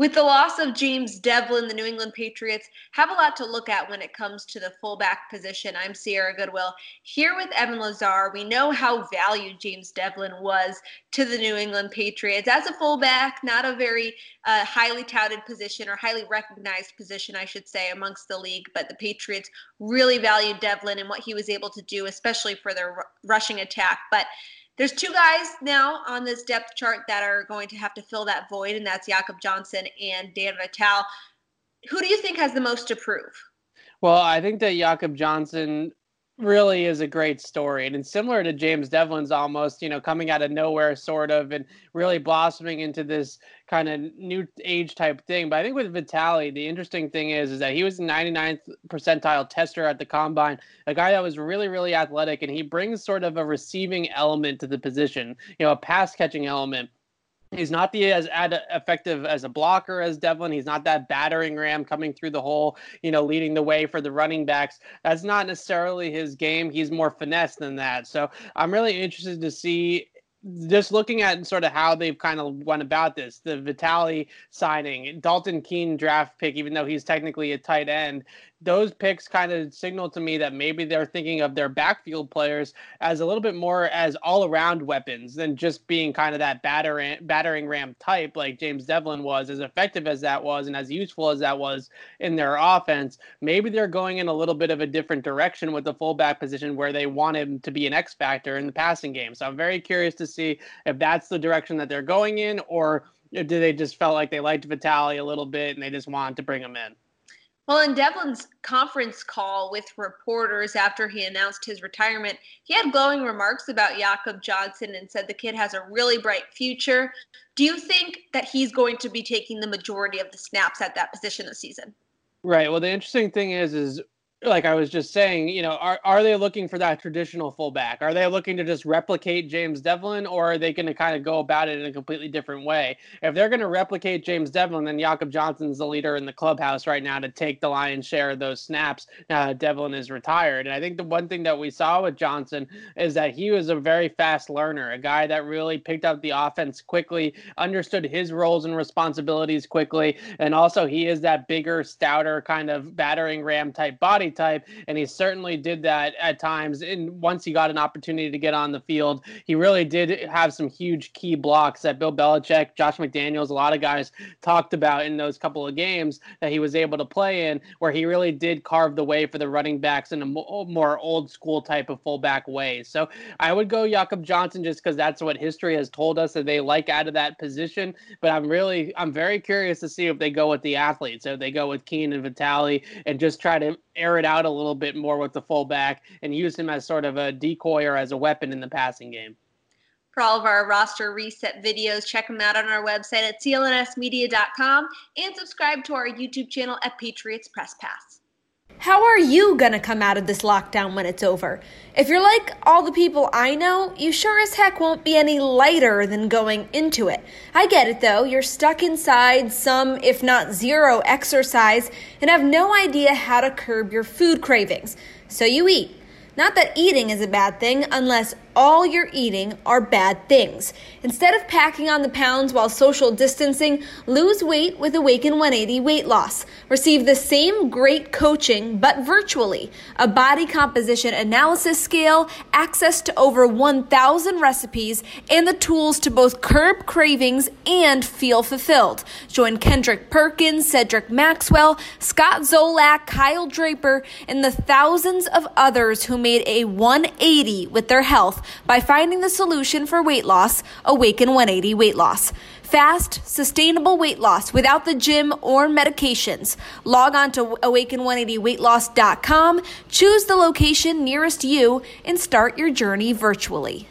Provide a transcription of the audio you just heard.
With the loss of James Develin, the New England Patriots have a lot to look at when it comes to the fullback position. I'm Sierra Goodwill here with Evan Lazar. We know how valued James Develin was to the New England Patriots as a fullback, not a very uh, highly touted position or highly recognized position, I should say, amongst the league. But the Patriots really valued Develin and what he was able to do, especially for their r- rushing attack. But there's two guys now on this depth chart that are going to have to fill that void, and that's Jakob Johnson and Dan Vitale. Who do you think has the most to prove? Well, I think that Jakob Johnson really is a great story. And it's similar to James Develin's almost, you know, coming out of nowhere sort of and really blossoming into this kind of new age type thing. But I think with Vitale, the interesting thing is is that he was 99th percentile tester at the combine, a guy that was really, really athletic, and he brings sort of a receiving element to the position, you know, a pass catching element He's not the as ad- effective as a blocker as Develin. He's not that battering ram coming through the hole, you know, leading the way for the running backs. That's not necessarily his game. He's more finesse than that. So I'm really interested to see just looking at sort of how they've kind of went about this, the Vitale signing, Dalton Keene draft pick, even though he's technically a tight end, those picks kind of signal to me that maybe they're thinking of their backfield players as a little bit more as all around weapons than just being kind of that battering battering ram type like James Develin was, as effective as that was and as useful as that was in their offense. Maybe they're going in a little bit of a different direction with the fullback position where they want him to be an X factor in the passing game. So I'm very curious to see if that's the direction that they're going in or do they just felt like they liked Vitale a little bit and they just wanted to bring him in? Well, in Develin's conference call with reporters after he announced his retirement, he had glowing remarks about Jakob Johnson and said the kid has a really bright future. Do you think that he's going to be taking the majority of the snaps at that position this season? Right. Well, the interesting thing is, is like I was just saying, you know, are are they looking for that traditional fullback? Are they looking to just replicate James Develin, or are they going to kind of go about it in a completely different way? If they're going to replicate James Develin, then Jakob Johnson's the leader in the clubhouse right now to take the lion's share of those snaps now that Develin is retired. And I think the one thing that we saw with Johnson is that he was a very fast learner, a guy that really picked up the offense quickly, understood his roles and responsibilities quickly, and also he is that bigger, stouter kind of battering ram type body type, and he certainly did that at times. And once he got an opportunity to get on the field, he really did have some huge key blocks that Bill Belichick, Josh McDaniels, a lot of guys talked about in those couple of games that he was able to play in, where he really did carve the way for the running backs in a more old school type of fullback way. So I would go Jakob Johnson just because that's what history has told us that they like out of that position. But I'm really, I'm very curious to see if they go with the athletes, if they go with Keene and Vitale and just try to air it out a little bit more with the fullback and use him as sort of a decoy or as a weapon in the passing game. For all of our roster reset videos, check them out on our website at clnsmedia.com and subscribe to our YouTube channel at Patriots Press Pass. How are you gonna come out of this lockdown when it's over? If you're like all the people I know, you sure as heck won't be any lighter than going into it. I get it though, you're stuck inside, some, if not zero, exercise, and have no idea how to curb your food cravings. So you eat. Not that eating is a bad thing unless all you're eating are bad things. Instead of packing on the pounds while social distancing, lose weight with Awaken 180 weight loss. Receive the same great coaching but virtually. A body composition analysis scale, access to over 1,000 recipes, and the tools to both curb cravings and feel fulfilled. Join Kendrick Perkins, Cedric Maxwell, Scott Zolak, Kyle Draper, and the thousands of others who made a 180 with their health by finding the solution for weight loss, Awaken 180 Weight Loss. Fast, sustainable weight loss without the gym or medications. Log on to awaken180weightloss.com, choose the location nearest you, and start your journey virtually.